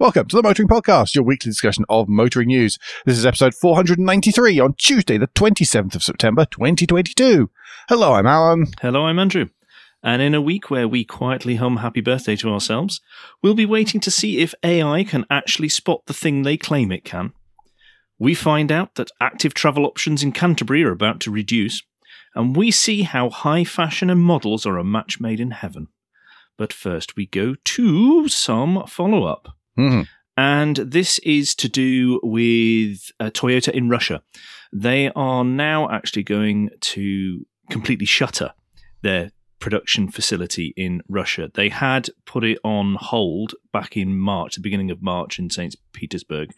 Welcome to the Motoring Podcast, your weekly discussion of motoring news. This is episode 493 on Tuesday, the 27th of September, 2022. Hello, I'm Alan. Hello, I'm Andrew. And in a week where we quietly hum happy birthday to ourselves, we'll be waiting to see if AI can actually spot the thing they claim it can. We find out that active travel options in Canterbury are about to reduce, and we see how high fashion and models are a match made in heaven. But first, we go to some follow up. Mhm. And this is to do with uh, Toyota in Russia. They are now actually going to completely shutter their production facility in Russia. They had put it on hold back in March, the beginning of March in St. Petersburg,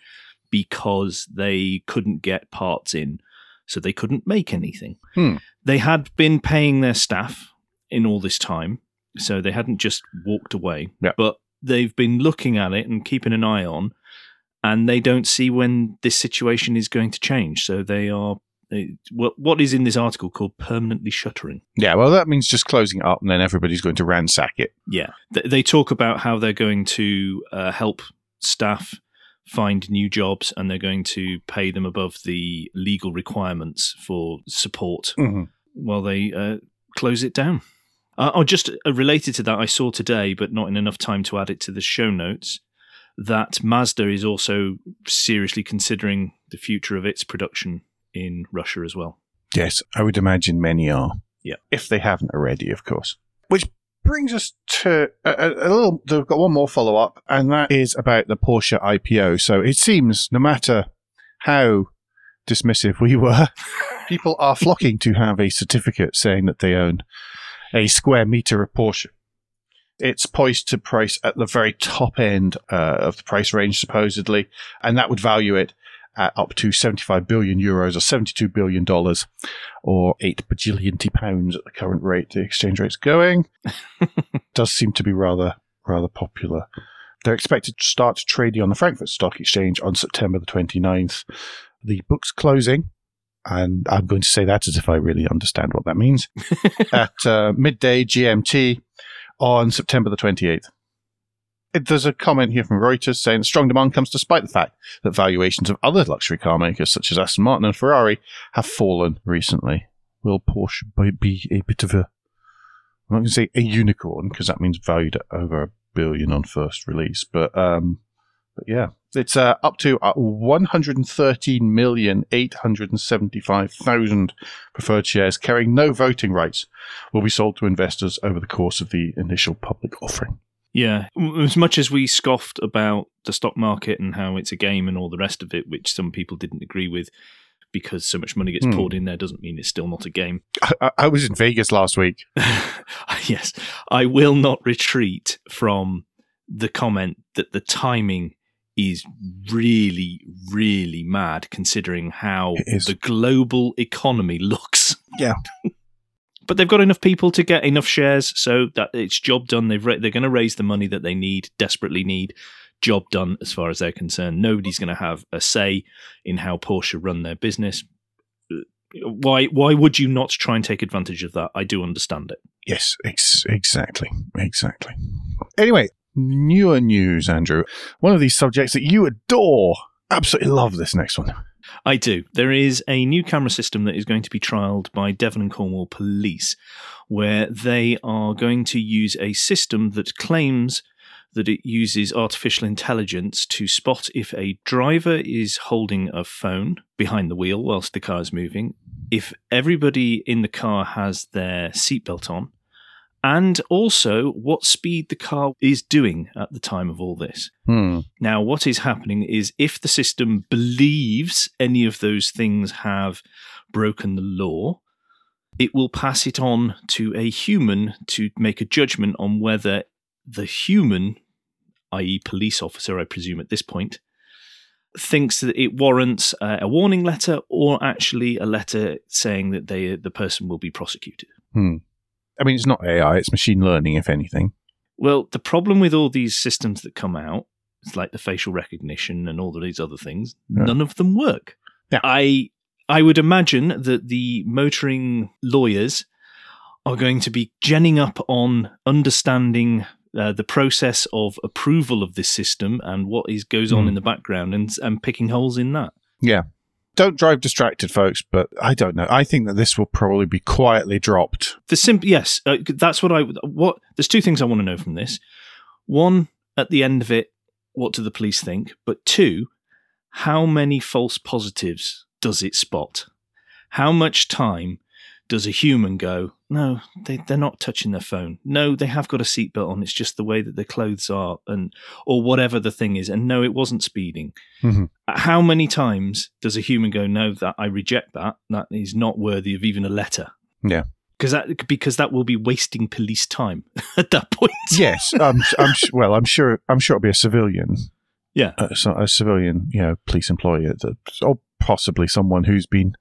because they couldn't get parts in, so they couldn't make anything. Hmm. They had been paying their staff in all this time, so they hadn't just walked away. Yeah. But they've been looking at it and keeping an eye on, and they don't see when this situation is going to change. So they are. What is in this article called permanently shuttering? Yeah, well, that means just closing it up and then everybody's going to ransack it. Yeah, they talk about how they're going to uh, help staff find new jobs and they're going to pay them above the legal requirements for support Mhm. while they uh, close it down. Uh, oh, just uh, related to that, I saw today, but not in enough time to add it to the show notes, that Mazda is also seriously considering the future of its production in Russia as well. Yes, I would imagine many are. Yeah. If they haven't already, of course. Which brings us to a, a, a little, they've got one more follow up, and that is about the Porsche IPO. So it seems no matter how dismissive we were, people are flocking to have a certificate saying that they own a square meter of Porsche. It's poised to price at the very top end uh, of the price range, supposedly, and that would value it at up to 75 billion euros or 72 billion dollars or 8 bajillion pounds at the current rate the exchange rate's going. Does seem to be rather rather popular. They're expected to start trading on the frankfurt stock exchange on september the 29th the book's closing and i'm going to say that as if i really understand what that means. At uh, midday gmt on september the 28th it, there's a comment here from Reuters saying strong demand comes despite the fact that valuations of other luxury car makers such as Aston Martin and Ferrari have fallen recently. Will Porsche be- be a bit of a, I'm not going to say a unicorn because that means valued at over a billion on first release, but um, but yeah, it's uh, up to uh, 113,875,000 preferred shares carrying no voting rights will be sold to investors over the course of the initial public offering. Yeah, as much as we scoffed about the stock market and how it's a game and all the rest of it, which some people didn't agree with, because so much money gets Hmm. poured in there doesn't mean it's still not a game. I- I was in Vegas last week. yes, I will not retreat from the comment that the timing is really, really mad considering how the global economy looks. Yeah. But they've got enough people to get enough shares, so that it's job done. They've ra- they're going to raise the money that they need, desperately need. Job done as far as they're concerned. Nobody's going to have a say in how Porsche run their business. Uh, why? Why would you not try and take advantage of that? I do understand it. Yes, ex- exactly. Exactly. Anyway, newer news, Andrew. One of these subjects that you adore. Absolutely love this next one. I do. There is a new camera system that is going to be trialled by Devon and Cornwall Police, where they are going to use a system that claims that it uses artificial intelligence to spot if a driver is holding a phone behind the wheel whilst the car is moving, if everybody in the car has their seatbelt on, and also what speed the car is doing at the time of all this. Hmm. Now, what is happening is if the system believes any of those things have broken the law, it will pass it on to a human to make a judgment on whether the human, i.e., police officer, I presume at this point, thinks that it warrants uh, a warning letter or actually a letter saying that they the person will be prosecuted. Hmm. I mean, it's not AI; it's machine learning, if anything. Well, the problem with all these systems that come out, it's like the facial recognition and all of these other things, Yeah. none of them work. Yeah. I I would imagine that the motoring lawyers are going to be genning up on understanding uh, the process of approval of this system and what is goes on Hmm. in the background and and picking holes in that. Don't drive distracted, folks, but I don't know. I think that this will probably be quietly dropped. The simple yes, uh, that's what I what. There's two things I want to know from this. One, at the end of it, what do the police think? But two, how many false positives does it spot? How much time does a human go? No, they they're not touching their phone. No, they have got a seatbelt on. It's just the way that their clothes are, and or whatever the thing is. And no, it wasn't speeding. Mhm. How many times does a human go? No, that I reject that. That is not worthy of even a letter Yeah. because that because that will be wasting police time at that point. Yes, I'm, I'm well. I'm sure. I'm sure it'll be a civilian. Yeah. a, so- a civilian, you know, police employee, or possibly someone who's been.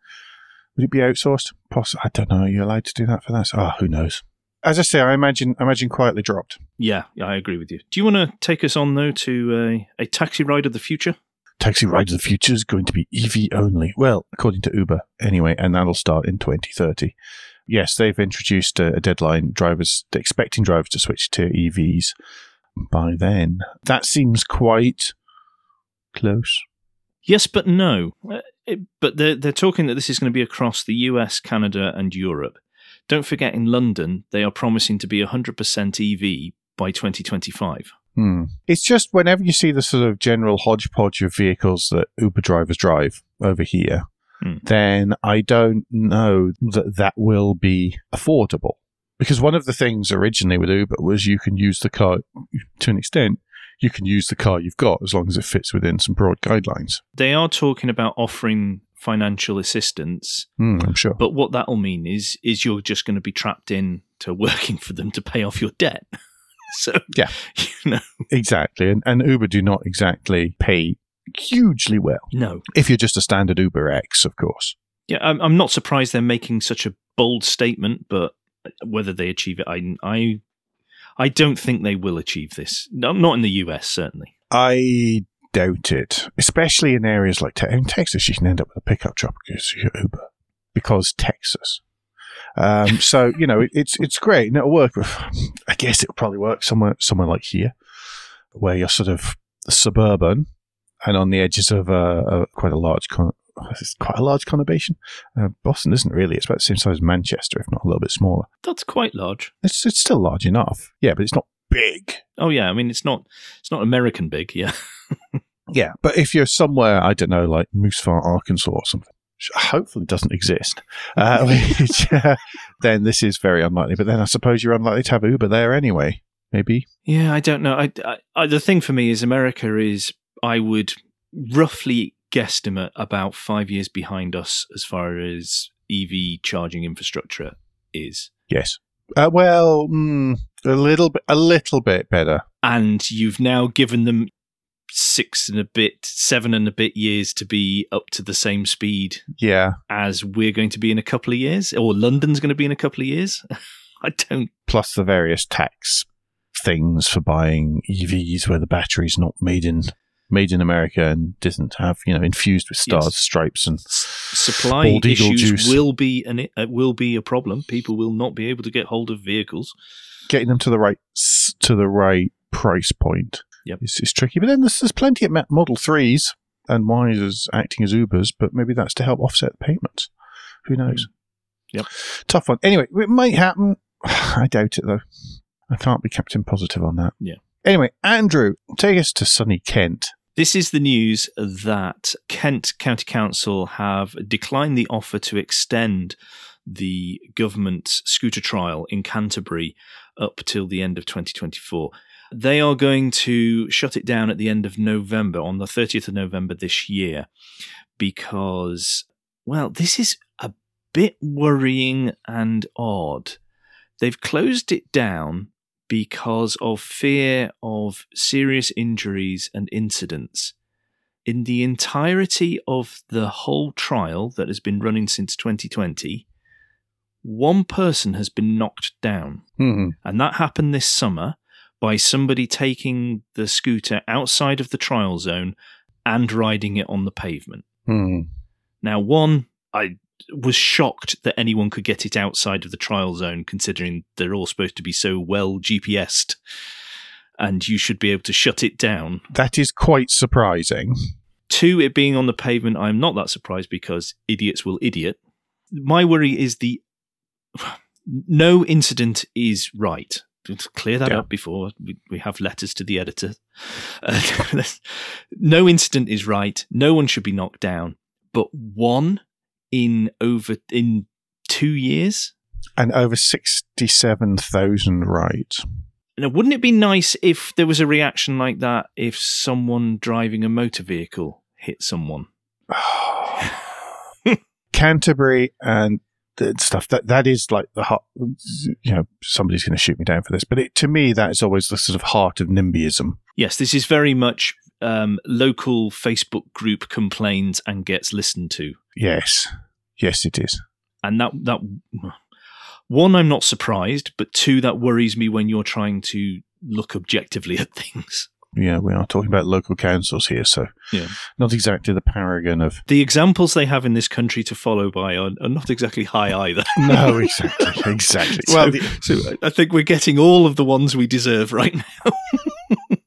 Would it be outsourced? Poss- I don't know. Are you allowed to do that for that? Oh, who knows? As I say, I imagine. I imagine quietly dropped. Yeah, yeah, I agree with you. Do you want to take us on though to a, a taxi ride of the future? Taxi Ride of the Future is going to be EV only. Well, according to Uber, anyway, and that'll start in 2030. Yes, they've introduced a, a deadline. Drivers expecting drivers to switch to EVs by then. That seems quite close. Yes, but no. It- but they're they're talking that this is going to be across the US, Canada, and Europe. Don't forget, in London, they are promising to be 100% EV by 2025. Hmm. It's just whenever you see the sort of general hodgepodge of vehicles that Uber drivers drive over here, Hmm. then I don't know that that will be affordable. Because one of the things originally with Uber was you can use the car to an extent. You can use the car you've got as long as it fits within some broad guidelines. They are talking about offering financial assistance, Hmm, I'm sure. but what that'll mean is is you're just going to be trapped in to working for them to pay off your debt. so Yeah. you know, exactly. And, and Uber do not exactly pay hugely well. no, If you're just a standard Uber X, of course. Yeah, I'm, I'm not surprised they're making such a bold statement, but whether they achieve it, I, I, I don't think they will achieve this. Not in the US, certainly. I doubt it, especially in areas like Te- in Texas. You can end up with a pickup truck because you're Uber, because Texas. Um, so you know it, it's it's great and it'll work. With, I guess it'll probably work somewhere somewhere like here, where you're sort of suburban and on the edges of a, a quite a large con- it's quite a large conurbation. Uh, Boston isn't really; it's about the same size as Manchester, if not a little bit smaller. That's quite large. It's it's still large enough, yeah, but it's not big. Oh yeah, I mean it's not it's not American big. Yeah, Yeah, but if you're somewhere, I don't know, like Moose Farm, Arkansas or something, which hopefully doesn't exist, uh, which, uh, then this is very unlikely. But then I suppose you're unlikely to have Uber there anyway. Maybe. yeah. I don't know. I, I, I the thing for me is America is I would roughly guesstimate about five years behind us as far as EV charging infrastructure is. Yes. Uh, well, mm, a little bit, a little bit better. and you've now given them six and a bit, seven and a bit years to be up to the same speed Yeah. as we're going to be in a couple of years, or London's going to be in a couple of years. I don't. Plus the various tax things for buying EVs where the battery's not made in made in America and doesn't have you know infused with stars, Yes. stripes, and Supply Bald eagle issues juice. will be an uh, will be a problem. People will not be able to get hold of vehicles. getting them to the right to the right price point Yep. is, is tricky. But then there's, there's plenty of Model Threes and Ys as acting as Ubers, but maybe that's to help offset the payments. Who knows? Yep. Tough one. Anyway, it might happen. I doubt it though. I can't be captain positive on that. Yeah. Anyway, Andrew, take us to sunny Kent. This is the news that Kent County Council have declined the offer to extend the government's scooter trial in Canterbury up till the end of 2024. They are going to shut it down at the end of November, on the 30th of November this year, because, well, this is a bit worrying and odd. They've closed it down because of fear of serious injuries and incidents. In the entirety of the whole trial that has been running since 2020, one person has been knocked down. Hmm. And that happened this summer by somebody taking the scooter outside of the trial zone and riding it on the pavement. Hmm. Now, one, I was shocked that anyone could get it outside of the trial zone, considering they're all supposed to be so well GPSed. and you should be able to shut it down. That is quite surprising. Two, it being on the pavement, I'm not that surprised because idiots will idiot. My worry is the no incident is right. Let's clear that Yeah. up before we, we have letters to the editor. Uh, no incident is right. No one should be knocked down. But one in over in two years. And over 67,000 rides. Now, wouldn't it be nice if there was a reaction like that if someone driving a motor vehicle hit someone? Canterbury and stuff that that is like the heart. You know, somebody's going to shoot me down for this, but it, to me, that is always the sort of heart of NIMBYism. Yes, this is very much um, local Facebook group complains and gets listened to, Yes, yes, it is. and that that one I'm not surprised, but two that worries me when you're trying to look objectively at things. Yeah, we are talking about local councils here, so Yeah. not exactly the paragon of. The examples they have in this country to follow by are, are not exactly high either. No, exactly, exactly. So- well, the, So I think we're getting all of the ones we deserve right now.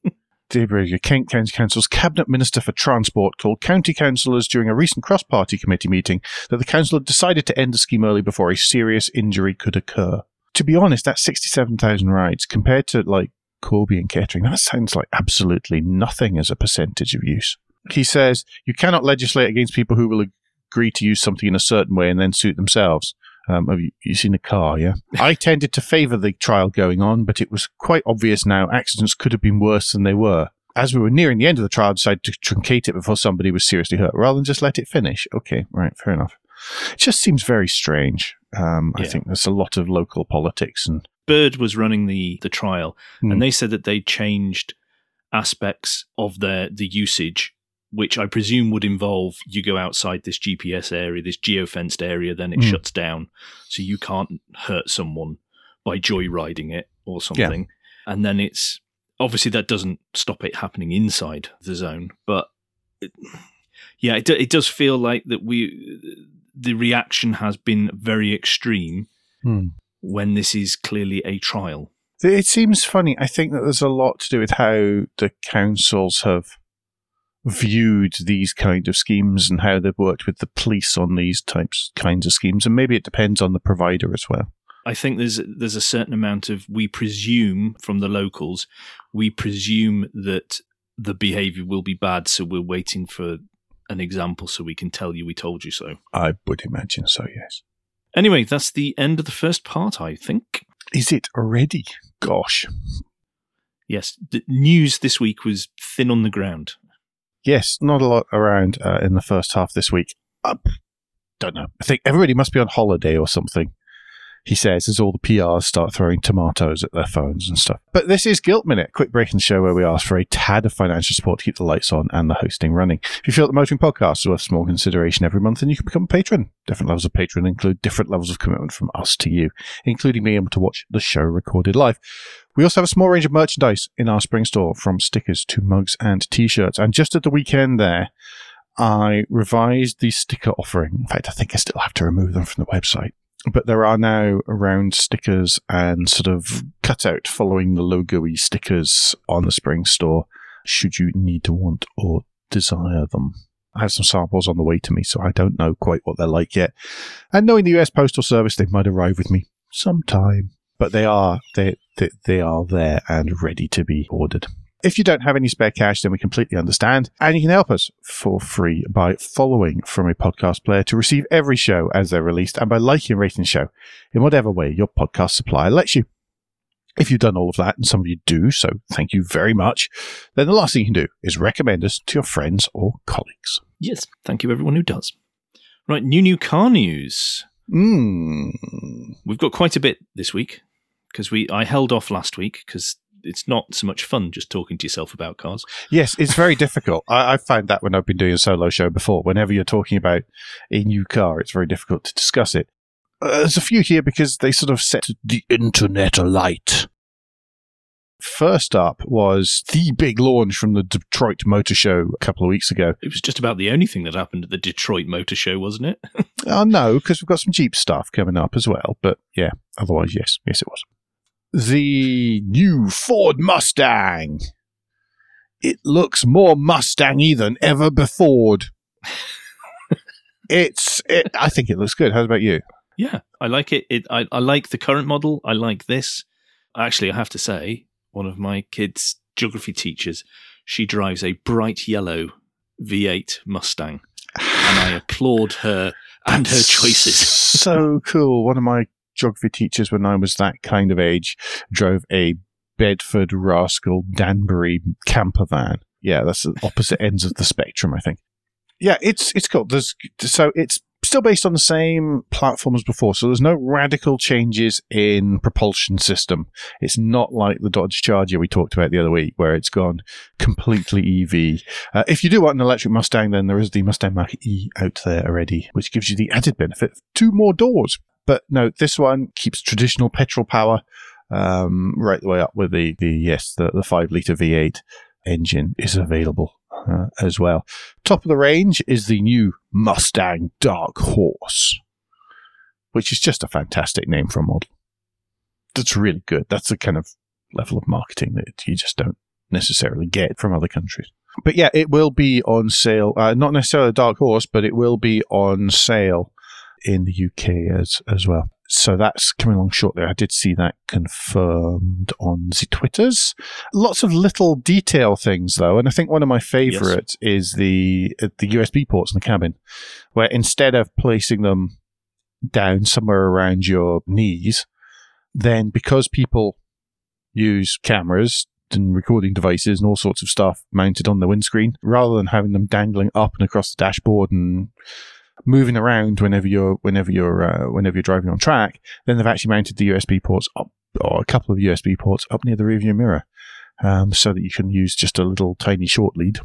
Brazier, Kent County Council's Cabinet Minister for Transport told county councillors during a recent cross-party committee meeting that the council had decided to end the scheme early before a serious injury could occur. To be honest, that's 67,000 rides compared to like Corby and Kettering. That sounds like absolutely nothing as a percentage of use. He says you cannot legislate against people who will agree to use something in a certain way and then suit themselves. Um, have you, you seen a car? Yeah. I tended to favour the trial going on, but it was quite obvious now accidents could have been worse than they were. As we were nearing the end of the trial, I decided to truncate it before somebody was seriously hurt, rather than just let it finish. Okay, right, fair enough. It just seems very strange. Um, I think there's a lot of local politics and Bird was running the the trial, Hmm. and they said that they changed aspects of their the usage, which I presume would involve you go outside this GPS area, this geofenced area, then it Hmm. shuts down, so you can't hurt someone by joyriding it or something. And then it's obviously that doesn't stop it happening inside the zone, but it, yeah, it, do- it does feel like that we the reaction has been very extreme Hmm. when this is clearly a trial. It seems funny. I think that there's a lot to do with how the councils have viewed these kind of schemes and how they've worked with the police on these types kinds of schemes, and maybe it depends on the provider as well. I think there's there's a certain amount of we presume from the locals, we presume that the behaviour will be bad, so we're waiting for an example so we can tell you we told you so. I would imagine so. Yes. Anyway, that's the end of the first part, I think. Is it already? Gosh. Yes, the news this week was thin on the ground. Yes, not a lot around uh, in the first half this week. I don't know. I think everybody must be on holiday or something. He says as all the PRs start throwing tomatoes at their phones and stuff. But this is Guilt Minute, quick break in the show where we ask for a tad of financial support to keep the lights on and the hosting running. If you feel that the Motoring Podcast is worth small consideration every month, then you can become a patron. Different levels of patron include different levels of commitment from us to you, including being able to watch the show recorded live. We also have a small range of merchandise in our spring store, from stickers to mugs and t-shirts. And just at the weekend there, I revised the sticker offering. In fact, I think I still have to remove them from the website. But there are now round stickers and sort of cutout following the logo-y stickers on the spring store, should you need to want or desire them. I have some samples on the way to me, so I don't know quite what they're like yet. And knowing the US Postal Service, they might arrive with me sometime. But they are they, they they are there and ready to be ordered. If you don't have any spare cash, then we completely understand. And you can help us for free by following from a podcast player to receive every show as they're released and by liking and rating the show in whatever way your podcast supplier lets you. If you've done all of that, and some of you do, so thank you very much, then the last thing you can do is recommend us to your friends or colleagues. Yes, thank you everyone who does. Right, new new car news. Mmm. We've got quite a bit this week because we I held off last week because it's not so much fun just talking to yourself about cars. Yes, it's very difficult. I, I've found that when I've been doing a solo show before. Whenever you're talking about a new car, it's very difficult to discuss it. Uh, there's a few here because they sort of set the internet alight. First up was the big launch from the Detroit Motor Show a couple of weeks ago. It was just about the only thing that happened at the Detroit Motor Show, wasn't it? Oh, no, because we've got some Jeep stuff coming up as well. But yeah, otherwise, yes, yes, it was. The new Ford Mustang. It looks more Mustangy than ever before. it's. It, I think it looks good. How about you? Yeah, I like it. it I, I like the current model. I like this. Actually, I have to say, one of my kids' geography teachers, she drives a bright yellow V8 Mustang, and I applaud her and her choices. so cool. One of my geography teachers, when I was that kind of age, drove a Bedford Rascal Danbury camper van. Yeah, that's the opposite ends of the spectrum, I think. Yeah, it's it's cool. There's so it's still based on the same platform as before, so there's no radical changes in propulsion system. It's not like the Dodge Charger we talked about the other week, where it's gone completely EV. Uh, if you do want an electric Mustang, then there is the Mustang Mach E out there already, which gives you the added benefit of two more doors. But no, this one keeps traditional petrol power um, right the way up with the, the yes, the, the five liter V8 engine is available uh, as well. Top of the range is the new Mustang Dark Horse, which is just a fantastic name for a model. That's really good. That's the kind of level of marketing that you just don't necessarily get from other countries. But yeah, it will be on sale. Uh, not necessarily a Dark Horse, but it will be on sale in the UK as as well. So that's coming along shortly. I did see that confirmed on the Twitters. Lots of little detail things though, and I think one of my favourites yes. is the the USB ports in the cabin, where instead of placing them down somewhere around your knees, then because people use cameras and recording devices and all sorts of stuff mounted on the windscreen, rather than having them dangling up and across the dashboard and moving around whenever you're whenever you're uh, whenever you're driving on track, then they've actually mounted the USB ports up or a couple of USB ports up near the rearview mirror, um, so that you can use just a little tiny short lead,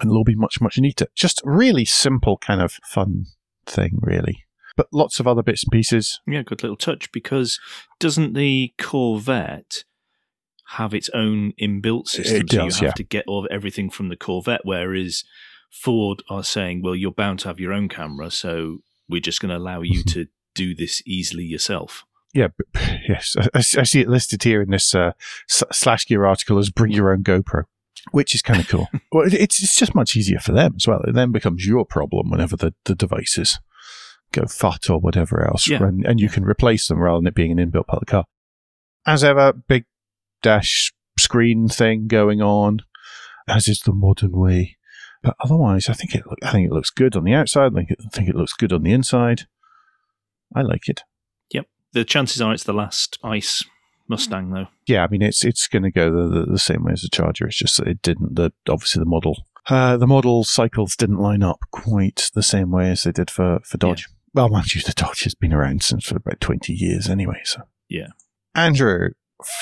and it'll be much much neater. Just really simple kind of fun thing, really. But lots of other bits and pieces. Yeah, good little touch because doesn't the Corvette have its own inbuilt system? It does, so you have yeah. to get all everything from the Corvette, whereas Ford are saying, well, you're bound to have your own camera, so we're just going to allow you mm-hmm. to do this easily yourself. Yeah, yes, I, I, see it listed here in this uh, SlashGear article as "bring your own GoPro," which is kind of cool. well, it's it's just much easier for them as well. It then becomes your problem whenever the, the devices go fat or whatever else, yeah. and, and you can replace them rather than it being an inbuilt part of the car. As ever, big dash screen thing going on, as is the modern way. But otherwise, I think it I think it looks good on the outside. I think it, I think it looks good on the inside. I like it. Yep. The chances are it's the last ice Mustang, though. Yeah, I mean it's it's going to go the, the, the same way as the Charger. It's just that it didn't. The obviously the model uh, the model cycles didn't line up quite the same way as they did for for Dodge. Yeah. Well, mind you, the Dodge has been around since for about twenty years anyway. So yeah, Andrew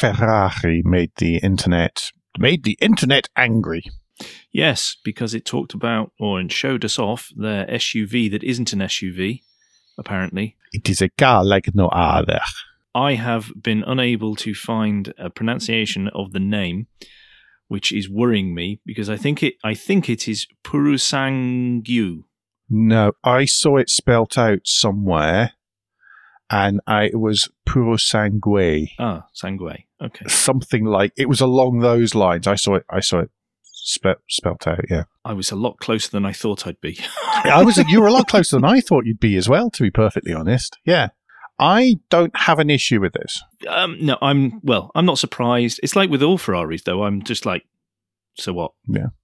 Ferrari made the internet made the internet angry. Yes, because it talked about or and showed us off their SUV that isn't an SUV, apparently. It is a car like no other. I have been unable to find a pronunciation of the name, which is worrying me because I think it I think it is Purusangyu. No, I saw it spelt out somewhere, and I, it was Purosangue. Ah, Sangue. Okay. Something like it was along those lines. I saw it. I saw it spe- spelt out. Yeah, I was a lot closer than I thought I'd be. I was. You were a lot closer than I thought you'd be as well. To be perfectly honest, yeah. I don't have an issue with this. Um, no, I'm well. I'm not surprised. It's like with all Ferraris, though. I'm just like, so what? Yeah.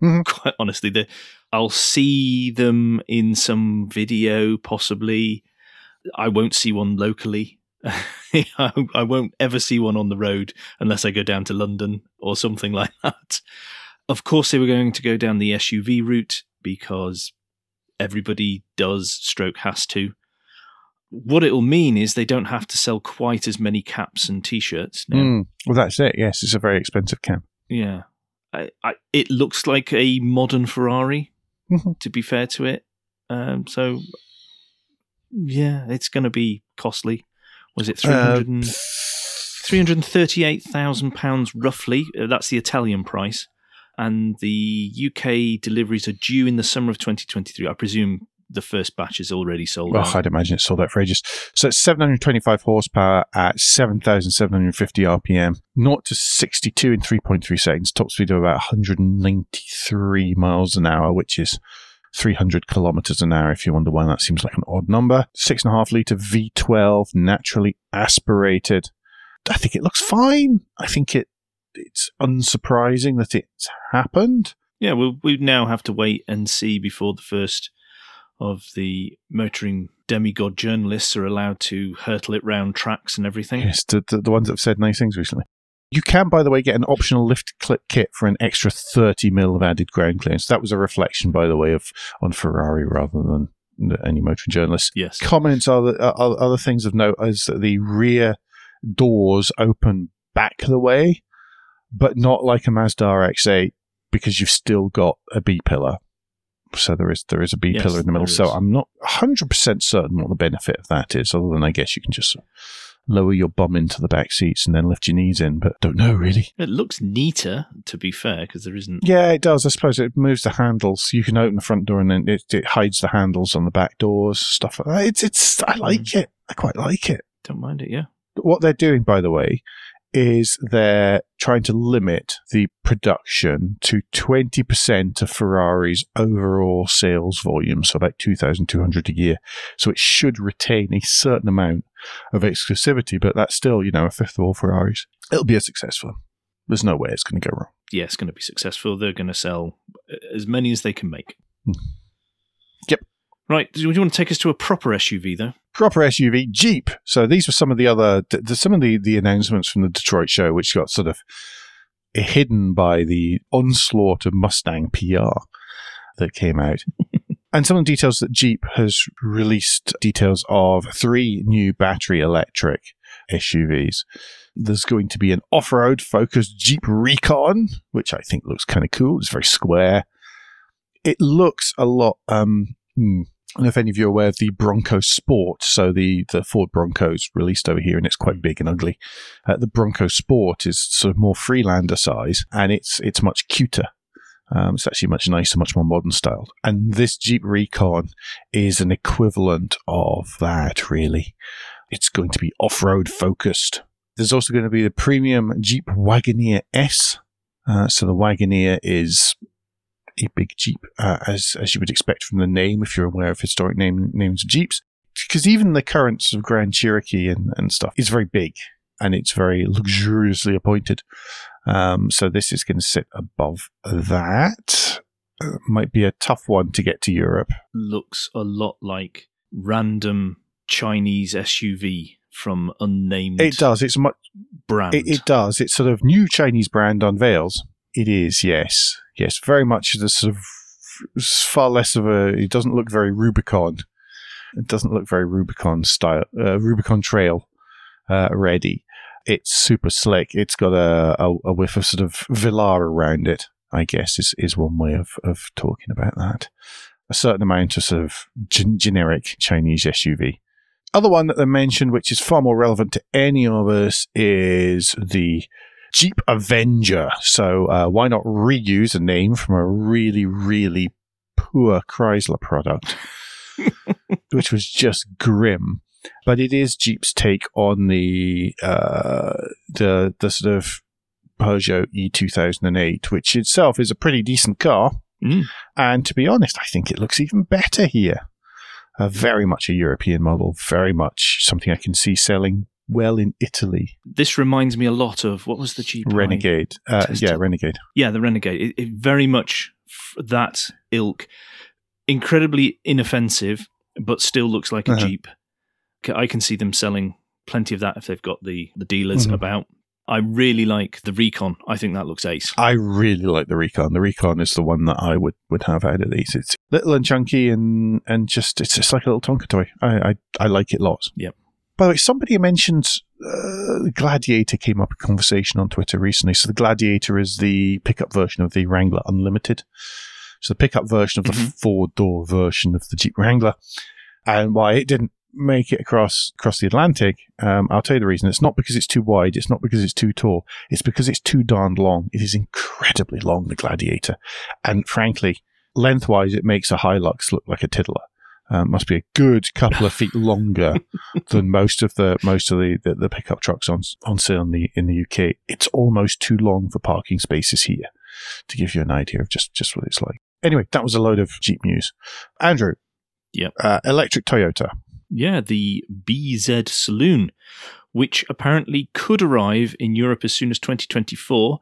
Mm-hmm. Quite honestly, the, I'll see them in some video, possibly. I won't see one locally. I won't ever see one on the road unless I go down to London or something like that. Of course, they were going to go down the SUV route because everybody does, stroke has to. What it'll mean is they don't have to sell quite as many caps and t-shirts. Mm, well, that's it. Yes, it's a very expensive cap. Yeah, I, I, it looks like a modern Ferrari. Mm-hmm. To be fair to it, um, so yeah, it's going to be costly. Was it 300 uh, 338,000 pounds roughly? Uh, that's the Italian price and the UK deliveries are due in the summer of 2023. I presume the first batch is already sold Oh, out. I'd imagine it's sold out for ages. So it's 725 horsepower at 7,750 RPM, 0 to 62 in 3.3 seconds, top speed of about 193 miles an hour, which is 300 kilometers an hour. If you wonder why that seems like an odd number, six and a half liter V12, naturally aspirated. I think it looks fine. I think it it's unsurprising that it's happened. Yeah, we'll, we now have to wait and see before the first of the motoring demigod journalists are allowed to hurtle it round tracks and everything. Yes, the, the, the ones that have said nice things recently. You can, by the way, get an optional lift clip kit for an extra 30 mil of added ground clearance. That was a reflection, by the way, of on Ferrari rather than any motoring journalists. Yes. Comments are the, uh, other things of note is that the rear doors open back the way, but not like a Mazda RX-8 because you've still got a B pillar. So there is there is a B Yes, pillar in the middle. So. I'm not 100% certain what the benefit of that is, other than I guess you can just lower your bum into the back seats and then lift your knees in, but don't know really. It looks neater, to be fair, because there isn't. Yeah, it does. I suppose it moves the handles. You can open the front door and then it, it hides the handles on the back doors, stuff like that. It's, it's, I like mm. it. I quite like it. Don't mind it, yeah. What they're doing, by the way, is they're trying to limit the production to 20% of Ferrari's overall sales volume, so about 2,200 a year. So it should retain a certain amount of exclusivity, but that's still, you know, a fifth of all Ferraris. It'll be a success for them. There's no way it's going to go wrong. Yeah, it's going to be successful. They're going to sell as many as they can make. Hmm. Yep. Right. Do you want to take us to a proper SUV, though? proper SUV Jeep. So these were some of the other th- th- some of the the announcements from the Detroit show, which got sort of hidden by the onslaught of Mustang PR that came out. and some of the details that Jeep has released details of three new battery electric SUVs. There's going to be an off-road focused Jeep Recon, which I think looks kind of cool. It's very square. It looks a lot um hmm, I don't know if any of you are aware of the Bronco Sport. So the, the Ford Bronco's released over here, and it's quite big and ugly. Uh, the Bronco Sport is sort of more Freelander size, and it's it's much cuter. Um, it's actually much nicer, much more modern styled. And this Jeep Recon is an equivalent of that, really. It's going to be off road focused. There's also going to be the premium Jeep Wagoneer S. Uh, so the Wagoneer is a big Jeep, uh, as as you would expect from the name, if you're aware of historic name, names of Jeeps. Because even the current sort of Grand Cherokee and, and stuff is very big and it's very luxuriously appointed. Um, so this is going to sit above that. Uh, might be a tough one to get to Europe. Looks a lot like random Chinese SUV from unnamed It does. It's much. brand. It, it does. It's sort of new Chinese brand unveils. It is, yes, yes, very much the sort of far less of a. It doesn't look very Rubicon. It doesn't look very Rubicon style, uh, Rubicon Trail uh, ready. It's super slick. It's got a, a, a whiff of sort of Velar around it. I guess is is one way of of talking about that. A certain amount of sort of gen- generic Chinese SUV. Other one that they mentioned, which is far more relevant to any of us, is the Jeep Avenger. So uh, why not reuse a name from a really, really poor Chrysler product, which was just grim. But it is Jeep's take on the uh, the the sort of Peugeot E two thousand and eight, which itself is a pretty decent car. Mm. And to be honest, I think it looks even better here. Uh, very much a European model, very much something I can see selling well in Italy. This reminds me a lot of what was the Jeep Renegade. Uh, yeah, Renegade. Yeah, the Renegade. It, it very much f- that ilk. Incredibly inoffensive, but still looks like a Uh-huh. Jeep. I can see them selling plenty of that if they've got the, the dealers Mhm. about. I really like the Recon. I think that looks ace. I really like the Recon. The Recon is the one that I would, would have out of these. It's little and chunky and, and just it's just like a little Tonka toy. I, I, I like it lots. Yep. By the way, somebody mentioned uh, the Gladiator came up in conversation on Twitter recently. So the Gladiator is the pickup version of the Wrangler Unlimited. So the pickup version of the Mhm. four door version of the Jeep Wrangler. And why it didn't make it across across the Atlantic, um, I'll tell you the reason. It's not because it's too wide. It's not because it's too tall. It's because it's too darned long. It is incredibly long, the Gladiator. And frankly, lengthwise, it makes a Hilux look like a tiddler. Uh, must be a good couple of feet longer than most of the most of the, the, the pickup trucks on on sale in the in the UK. It's almost too long for parking spaces here. To give you an idea of just just what it's like. Anyway, that was a load of Jeep news. Andrew, Yep. uh, electric Toyota. Yeah, the BZ Saloon, which apparently could arrive in Europe as soon as 2024.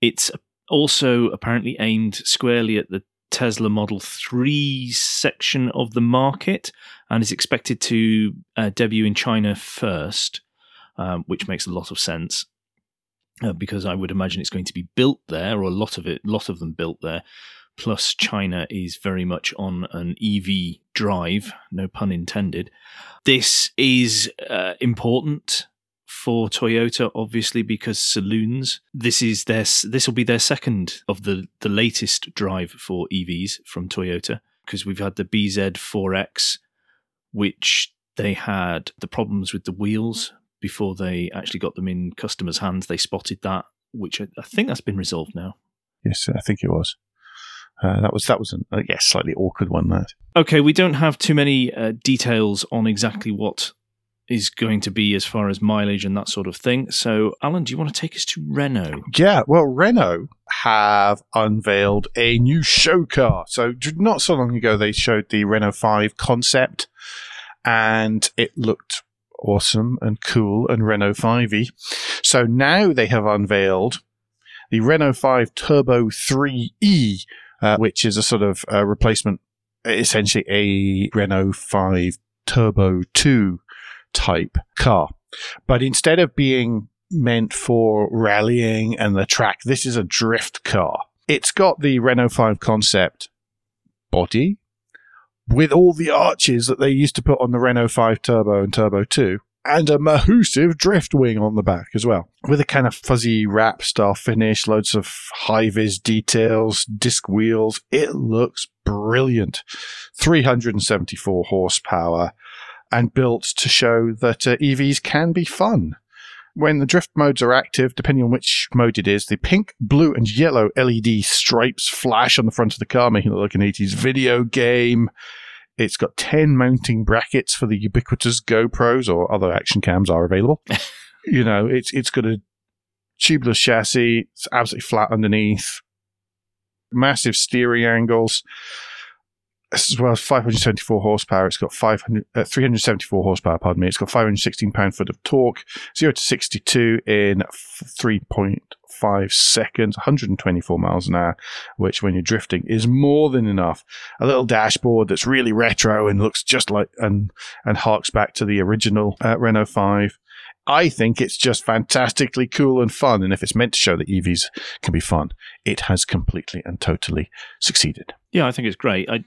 It's also apparently aimed squarely at the Tesla Model 3 section of the market and is expected to uh, debut in China first, um, which makes a lot of sense. Uh, because I would imagine it's going to be built there, or a lot of it, lot of them built there. Plus, China is very much on an EV drive, no pun intended. This is uh, important for Toyota, obviously, because saloons. This is their. This will be their second of the the latest drive for EVs from Toyota, because we've had the BZ4X, which they had the problems with the wheels before they actually got them in customers' hands. They spotted that, which I, I think that's been resolved now. Yes, I think it was. Uh, that was that was an uh, yeah slightly awkward one. That Okay, we don't have too many uh, details on exactly what is going to be as far as mileage and that sort of thing. So, Alan, do you want to take us to Renault? yeah. Well, Renault have unveiled a new show car. So not so long ago, they showed the Renault Five concept, and it looked awesome and cool and Renault 5e. So now they have unveiled the Renault 5 Turbo 3e, uh, which is a sort of uh, replacement, essentially a Renault 5 Turbo 2 type car. But instead of being meant for rallying and the track, this is a drift car. It's got the Renault 5 concept body with all the arches that they used to put on the Renault 5 Turbo and Turbo 2 and a mahoosive drift wing on the back as well, with a kind of fuzzy wrap style finish, loads of high vis details, disc wheels. It looks brilliant. 374 horsepower and built to show that uh, EVs can be fun. When the drift modes are active, depending on which mode it is, the pink, blue, and yellow LED stripes flash on the front of the car, making it look like an 80s video game. It's got 10 mounting brackets for the ubiquitous GoPros or other action cams are available. you know, it's it's got a tubeless chassis, it's absolutely flat underneath, massive steering angles, as well as 574 horsepower. It's got 500, uh, 374 horsepower, pardon me. It's got 516 pound foot of torque, 0 to 62 in 3.5 seconds, 124 miles an hour, which when you're drifting is more than enough. A little dashboard that's really retro and looks just like, and, and harks back to the original uh, Renault 5. I think it's just fantastically cool and fun. And if it's meant to show that EVs can be fun, it has completely and totally succeeded. Yeah, I think it's great. I,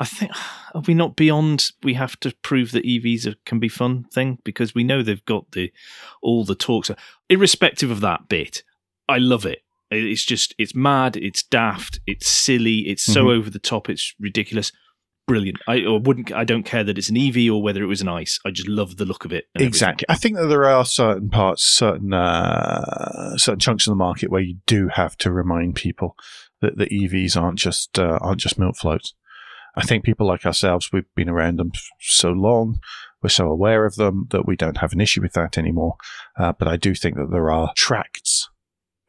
I think are we not beyond? We have to prove that EVs are, can be fun thing because we know they've got the all the talks. Irrespective of that bit, I love it. It's just it's mad, it's daft, it's silly, it's so Mhm. over the top, it's ridiculous. Brilliant. I or wouldn't. I don't care that it's an EV or whether it was an ICE. I just love the look of it. and everything. Exactly. I think that there are certain parts, certain uh, certain chunks of the market where you do have to remind people that the EVs aren't just uh, aren't just milk floats. I think people like ourselves, we've been around them so long, we're so aware of them that we don't have an issue with that anymore. Uh, but I do think that there are tracts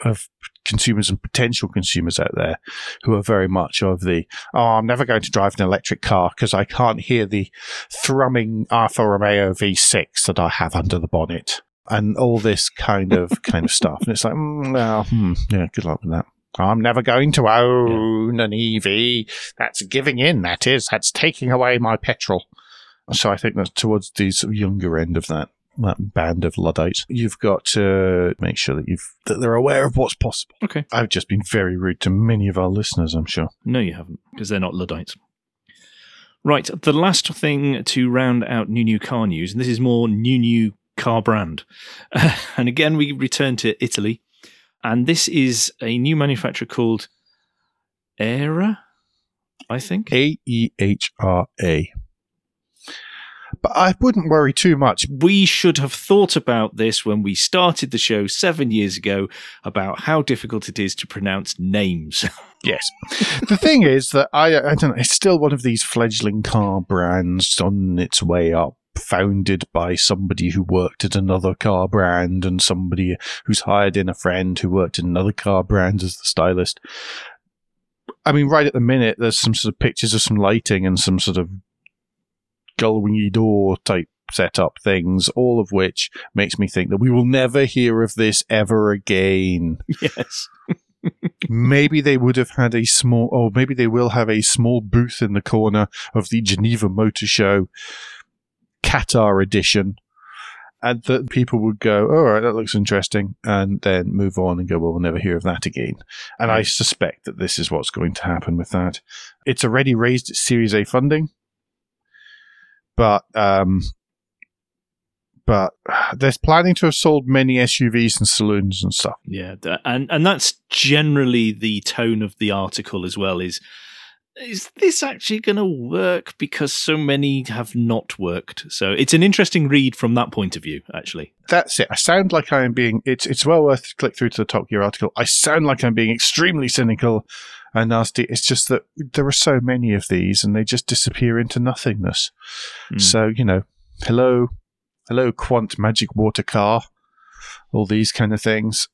of consumers and potential consumers out there who are very much of the oh i'm never going to drive an electric car because i can't hear the thrumming alfa romeo v6 that i have under the bonnet. And all this kind of kind of stuff. And it's like mm, well, hmm, yeah good luck with that i'm never going to own an ev that's giving in that is that's taking away my petrol so i think that's towards the sort of younger end of that that band of luddites you've got to make sure that you've that they're aware of what's possible Okay. I've just been very rude to many of our listeners, I'm sure. No, you haven't, because they're not Luddites. Right, the last thing to round out new new car news, and this is more new new car brand. and again, we return to Italy, and this is a new manufacturer called Era, I think. A E H R A. But I wouldn't worry too much. We should have thought about this when we started the show seven years ago about how difficult it is to pronounce names. Yes. the thing is that I, I don't know, it's still one of these fledgling car brands on its way up, founded by somebody who worked at another car brand and somebody who's hired in a friend who worked in another car brand as the stylist. I mean, right at the minute, there's some sort of pictures of some lighting and some sort of gullwingy door type setup things, all of which makes me think that we will never hear of this ever again. yes. maybe they would have had a small, or maybe they will have a small booth in the corner of the Geneva Motor Show Qatar edition. And that people would go, all right, that looks interesting, and then move on and go, well, we'll never hear of that again. And I suspect that this is what's going to happen with that. It's already raised its Series A funding, but um, but they're planning to have sold many SUVs and saloons and stuff. Yeah, and and that's generally the tone of the article as well. Is is this actually going to work? Because so many have not worked. So it's an interesting read from that point of view. Actually, that's it. I sound like I am being. It's it's well worth to click through to the Top Gear article. I sound like I'm being extremely cynical and nasty. It's just that there are so many of these, and they just disappear into nothingness. Mm. So you know, hello hello, Quant Magic Water Car, all these kind of things.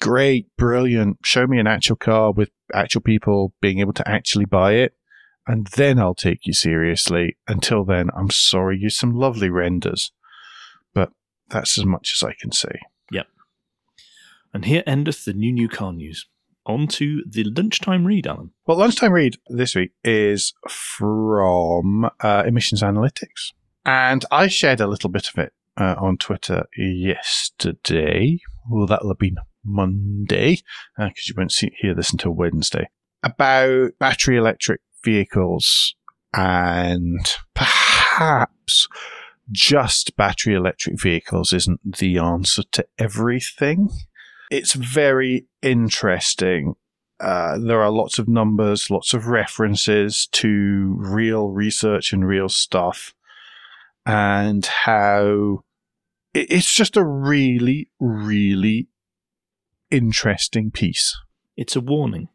Great, brilliant. Show me an actual car with actual people being able to actually buy it, and then I'll take you seriously. Until then, I'm sorry, use some lovely renders, but that's as much as I can say. Yep. And here endeth the new new car news. On to the lunchtime read, Alan. Well, lunchtime read this week is from uh, Emissions Analytics. And I shared a little bit of it uh, on Twitter yesterday. Well, that'll have been Monday, because uh, you won't see, hear this until Wednesday, about battery electric vehicles and perhaps just battery electric vehicles isn't the answer to everything. It's very interesting. Uh, there are lots of numbers, lots of references to real research and real stuff and how it's just a really, really interesting piece. It's a warning.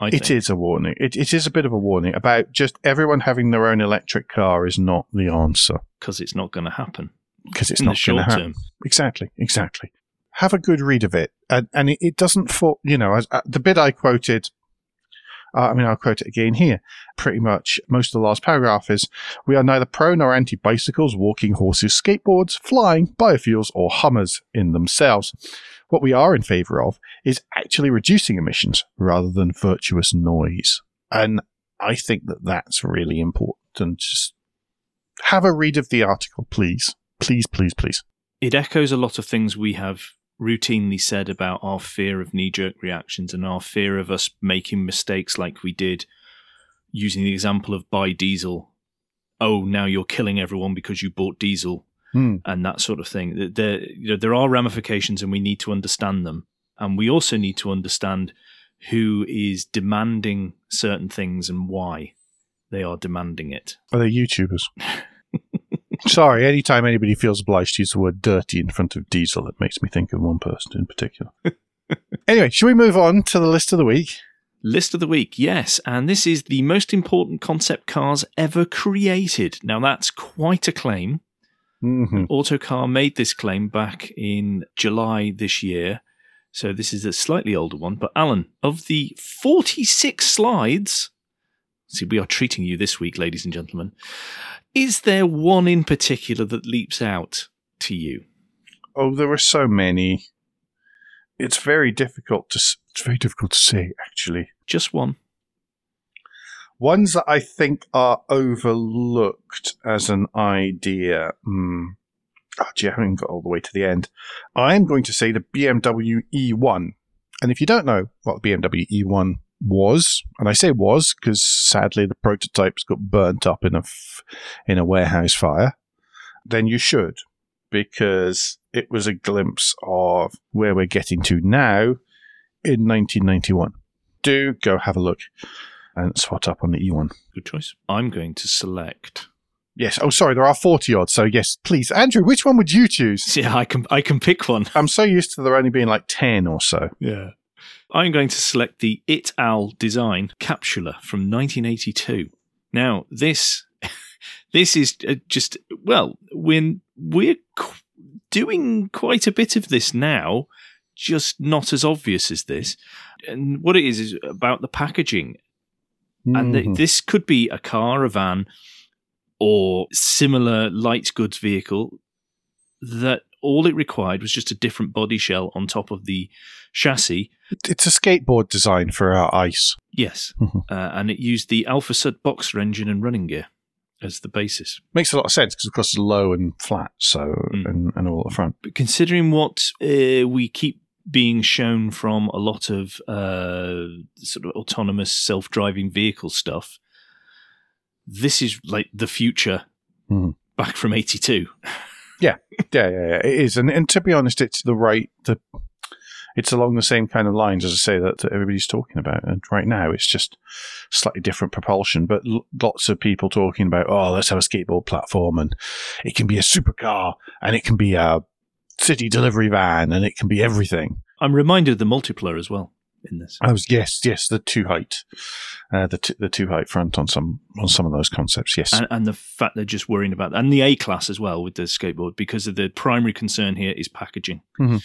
It is a warning. It, it is a bit of a warning about just everyone having their own electric car is not the answer because it's not going to happen. Because it's In not going to happen. Exactly, exactly. Have a good read of it, and, and it, it doesn't fall. You know, as, uh, the bit I quoted uh, I mean, I'll quote it again here. Pretty much most of the last paragraph is We are neither pro nor anti bicycles, walking horses, skateboards, flying, biofuels, or Hummers in themselves. What we are in favour of is actually reducing emissions rather than virtuous noise. And I think that that's really important. Just have a read of the article, please. Please, please, please. It echoes a lot of things we have routinely said about our fear of knee jerk reactions and our fear of us making mistakes like we did using the example of buy diesel. Oh, now you're killing everyone because you bought diesel hmm. and that sort of thing. There, you know, there are ramifications and we need to understand them. And we also need to understand who is demanding certain things and why they are demanding it. Are they YouTubers? Sorry, anytime anybody feels obliged to use the word dirty in front of diesel, it makes me think of one person in particular. anyway, should we move on to the list of the week? List of the week, yes. And this is the most important concept cars ever created. Now, that's quite a claim. Mm-hmm. Autocar made this claim back in July this year. So this is a slightly older one. But Alan, of the 46 slides, see, we are treating you this week, ladies and gentlemen. Is there one in particular that leaps out to you? Oh, there are so many. It's very difficult to it's very difficult to say actually. Just one. Ones that I think are overlooked as an idea. Hmm. Oh, gee, I haven't got all the way to the end. I'm going to say the BMW E1. And if you don't know what the BMW E1 was, and I say was because sadly the prototypes got burnt up in a f- in a warehouse fire, then you should because it was a glimpse of where we're getting to now in 1991. Do go have a look and swat up on the E1. Good choice. I'm going to select Yes. Oh, sorry, there are 40 odd. So, yes, please. Andrew, which one would you choose? Yeah, I can I can pick one. I'm so used to there only being like 10 or so. Yeah. I'm going to select the Italdesign Capsula from 1982. Now, this this is uh, just well, when we're qu- doing quite a bit of this now, just not as obvious as this. And what it is is about the packaging. And th- Mhm. this could be a car, a van, or similar light goods vehicle that all it required was just a different body shell on top of the chassis. it's a skateboard design for our ice. Yes. Mhm. Uh, and it used the Alfasud boxer engine and running gear as the basis. Makes a lot of sense because, of course, it's low and flat, so Mm. and, and all at the front. But considering what uh, we keep being shown from a lot of uh, sort of autonomous self driving vehicle stuff, this is like the future Mhm. back from 82. Yeah, yeah, yeah, it is. And and to be honest, it's the right the it's along the same kind of lines as I say that, that everybody's talking about. And right now, it's just slightly different propulsion, but l- lots of people talking about oh, let's have a skateboard platform, and it can be a supercar, and it can be a city delivery van, and it can be everything. I'm reminded of the Multipla as well in this. I was yes, yes, the two height, uh, the t- the two height front on some on some of those concepts. Yes, And, and the fact they're just worrying about and the A class as well with the skateboard because of the primary concern here is packaging, Mhm.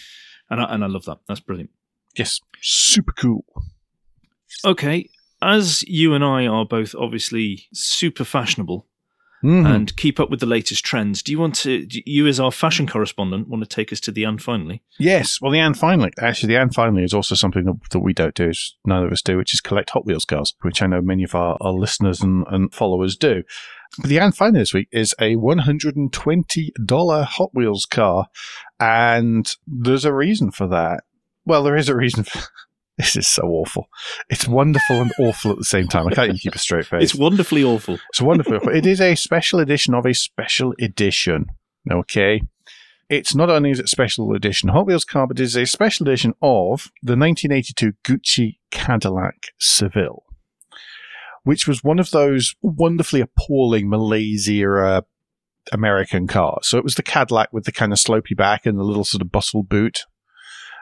and I, and I love that. That's brilliant. yes, super cool. Okay, as you and I are both obviously super fashionable Mhm. and keep up with the latest trends, do you want to, you as our fashion correspondent, want to take us to the and finally? Yes, well, the and finally, actually, the and finally is also something that, that we don't do, neither of us do, which is collect Hot Wheels cars, which I know many of our, our listeners and, and followers do. But the and finally this week is a $120 Hot Wheels car, and there's a reason for that. Well, there is a reason for This is so awful. It's wonderful and awful at the same time. I can't even keep a straight face. It's wonderfully awful. It's wonderful. it is a special edition of a special edition. Okay. It's not only is it special edition Hot Wheels car, but it is a special edition of the 1982 Gucci Cadillac Seville, which was one of those wonderfully appalling Malaise era American cars. So it was the Cadillac with the kind of slopey back and the little sort of bustle boot,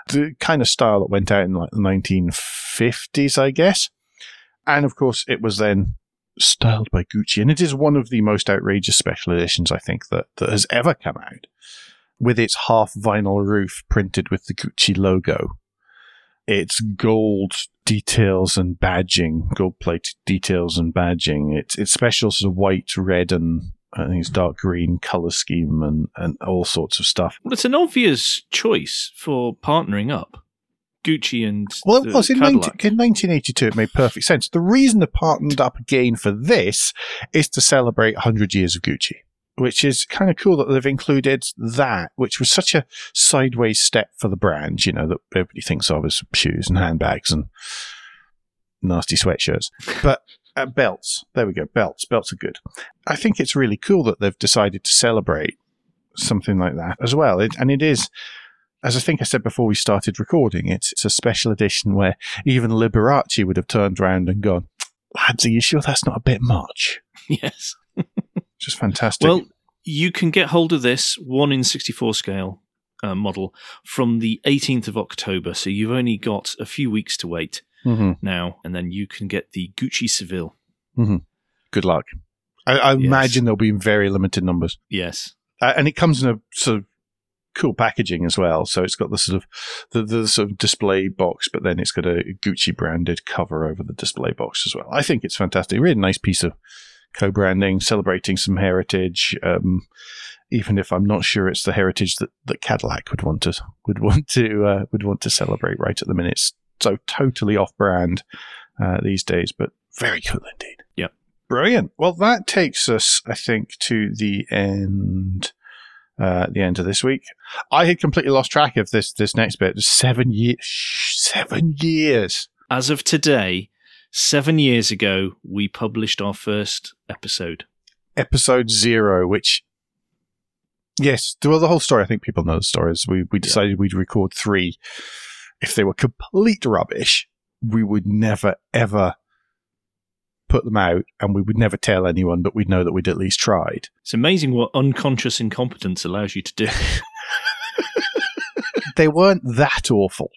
the kind of style that went out in like the 1950s, I guess. And of course, it was then styled by Gucci, and it is one of the most outrageous special editions I think that, that has ever come out, with its half vinyl roof printed with the Gucci logo, its gold details and badging, gold plated details and badging, its its special sort of white, red, and I think it's dark green color scheme, and and all sorts of stuff. Well, it's an obvious choice for partnering up. Gucci and Well, it was in, 19, in 1982. It made perfect sense. The reason they partnered up again for this is to celebrate 100 years of Gucci, which is kind of cool that they've included that, which was such a sideways step for the brand. You know that everybody thinks of as shoes and handbags and nasty sweatshirts, but. Uh, belts. There we go. Belts. Belts are good. I think it's really cool that they've decided to celebrate something like that as well. It, and it is, as I think I said before we started recording, it's, it's a special edition where even Liberace would have turned around and gone, lads, are you sure that's not a bit much? yes. Just fantastic. Well, you can get hold of this one in 64 scale uh, model from the 18th of October. So you've only got a few weeks to wait hmm now, and then you can get the Gucci Seville. good luck. I, I Yes. imagine there'll be in very limited numbers. Yes. Uh, and it comes in a sort of cool packaging as well. So it's got the sort of the, the sort of display box, but then it's got a Gucci branded cover over the display box as well. I think it's fantastic. Really nice piece of co-branding, celebrating some heritage. Um, even if I'm not sure it's the heritage that, that Cadillac would want to would want to uh, would want to celebrate right at the minute. It's so totally off-brand uh, these days, but very cool indeed. Yep. Brilliant. Well, that takes us, I think, to the end. Uh, the end of this week, I had completely lost track of this. This next bit. Seven years. Seven years. As of today, seven years ago, we published our first episode. Episode zero, which. Yes, well, the whole story. I think people know the story. Is we we decided we'd record three. If they were complete rubbish, we would never ever put them out and we would never tell anyone, but we'd know that we'd at least tried. It's amazing what unconscious incompetence allows you to do. they weren't that awful.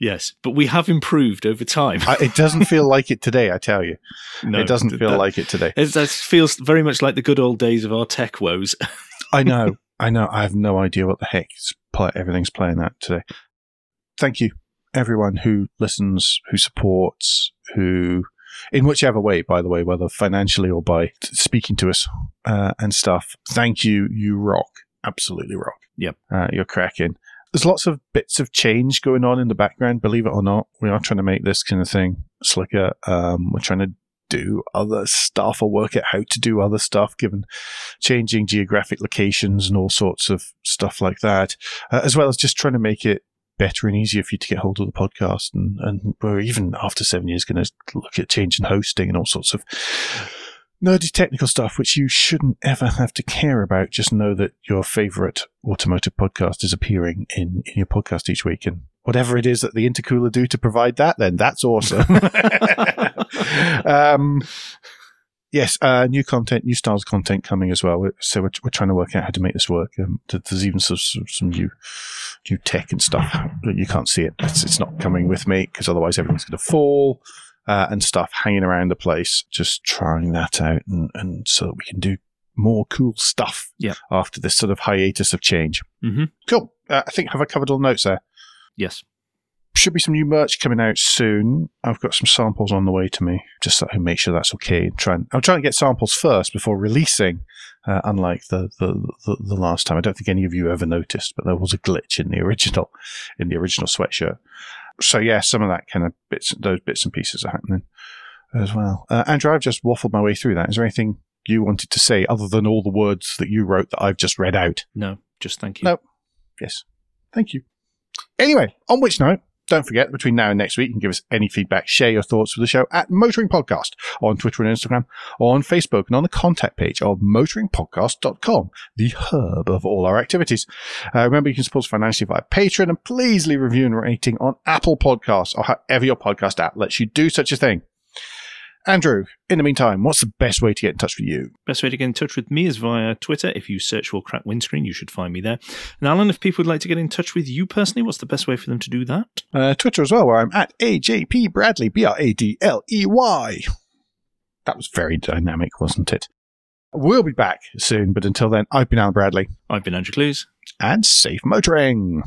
Yes, but we have improved over time. I, it doesn't feel like it today, I tell you. No, it doesn't feel that- like it today. It that feels very much like the good old days of our tech woes. I know. I know. I have no idea what the heck is play, everything's playing at today. Thank you, everyone who listens, who supports, who, in whichever way, by the way, whether financially or by speaking to us uh, and stuff. Thank you. You rock. Absolutely rock. Yep. Uh, you're cracking. There's lots of bits of change going on in the background, believe it or not. We are trying to make this kind of thing slicker. Um, we're trying to do other stuff or work out how to do other stuff given changing geographic locations and all sorts of stuff like that, uh, as well as just trying to make it better and easier for you to get hold of the podcast. And, and we're even after seven years going to look at changing hosting and all sorts of nerdy technical stuff, which you shouldn't ever have to care about. Just know that your favorite automotive podcast is appearing in, in your podcast each week. And whatever it is that the intercooler do to provide that, then that's awesome. um, yes, uh, new content, new styles of content coming as well. So we're, we're trying to work out how to make this work. Um, there's even some, some, new new tech and stuff. but You can't see it. It's, it's not coming with me because otherwise everything's going to fall. Uh, and stuff hanging around the place, just trying that out, and, and so that we can do more cool stuff Yeah. after this sort of hiatus of change. Mhm. Cool. Uh, I think have I covered all the notes there? yes. Should be some new merch coming out soon. I've got some samples on the way to me, just so I can make sure that's okay. And try and, I'm trying to get samples first before releasing. Uh, unlike the, the, the the last time, I don't think any of you ever noticed, but there was a glitch in the original in the original sweatshirt. So yeah, some of that kind of bits, those bits and pieces are happening as well. Uh, Andrew, I've just waffled my way through that. Is there anything you wanted to say other than all the words that you wrote that I've just read out? No, just thank you. No. Yes. Thank you. Anyway, on which note, don't forget, between now and next week, you can give us any feedback, share your thoughts with the show at Motoring Podcast on Twitter and Instagram, on Facebook and on the contact page of motoringpodcast.com, the hub of all our activities. Uh, remember, you can support us financially via Patreon, and please leave a review and rating on Apple Podcasts or however your podcast app lets you do such a thing. Andrew, in the meantime, what's the best way to get in touch with you? Best way to get in touch with me is via Twitter. If you search for Crack Windscreen, you should find me there. And Alan, if people would like to get in touch with you personally, what's the best way for them to do that? uh, Twitter as well, where I'm at AJP Bradley, B R A D L E Y. That was very dynamic, wasn't it? We'll be back soon, but until then, I've been Alan Bradley, I've been Andrew Clues. and safe motoring.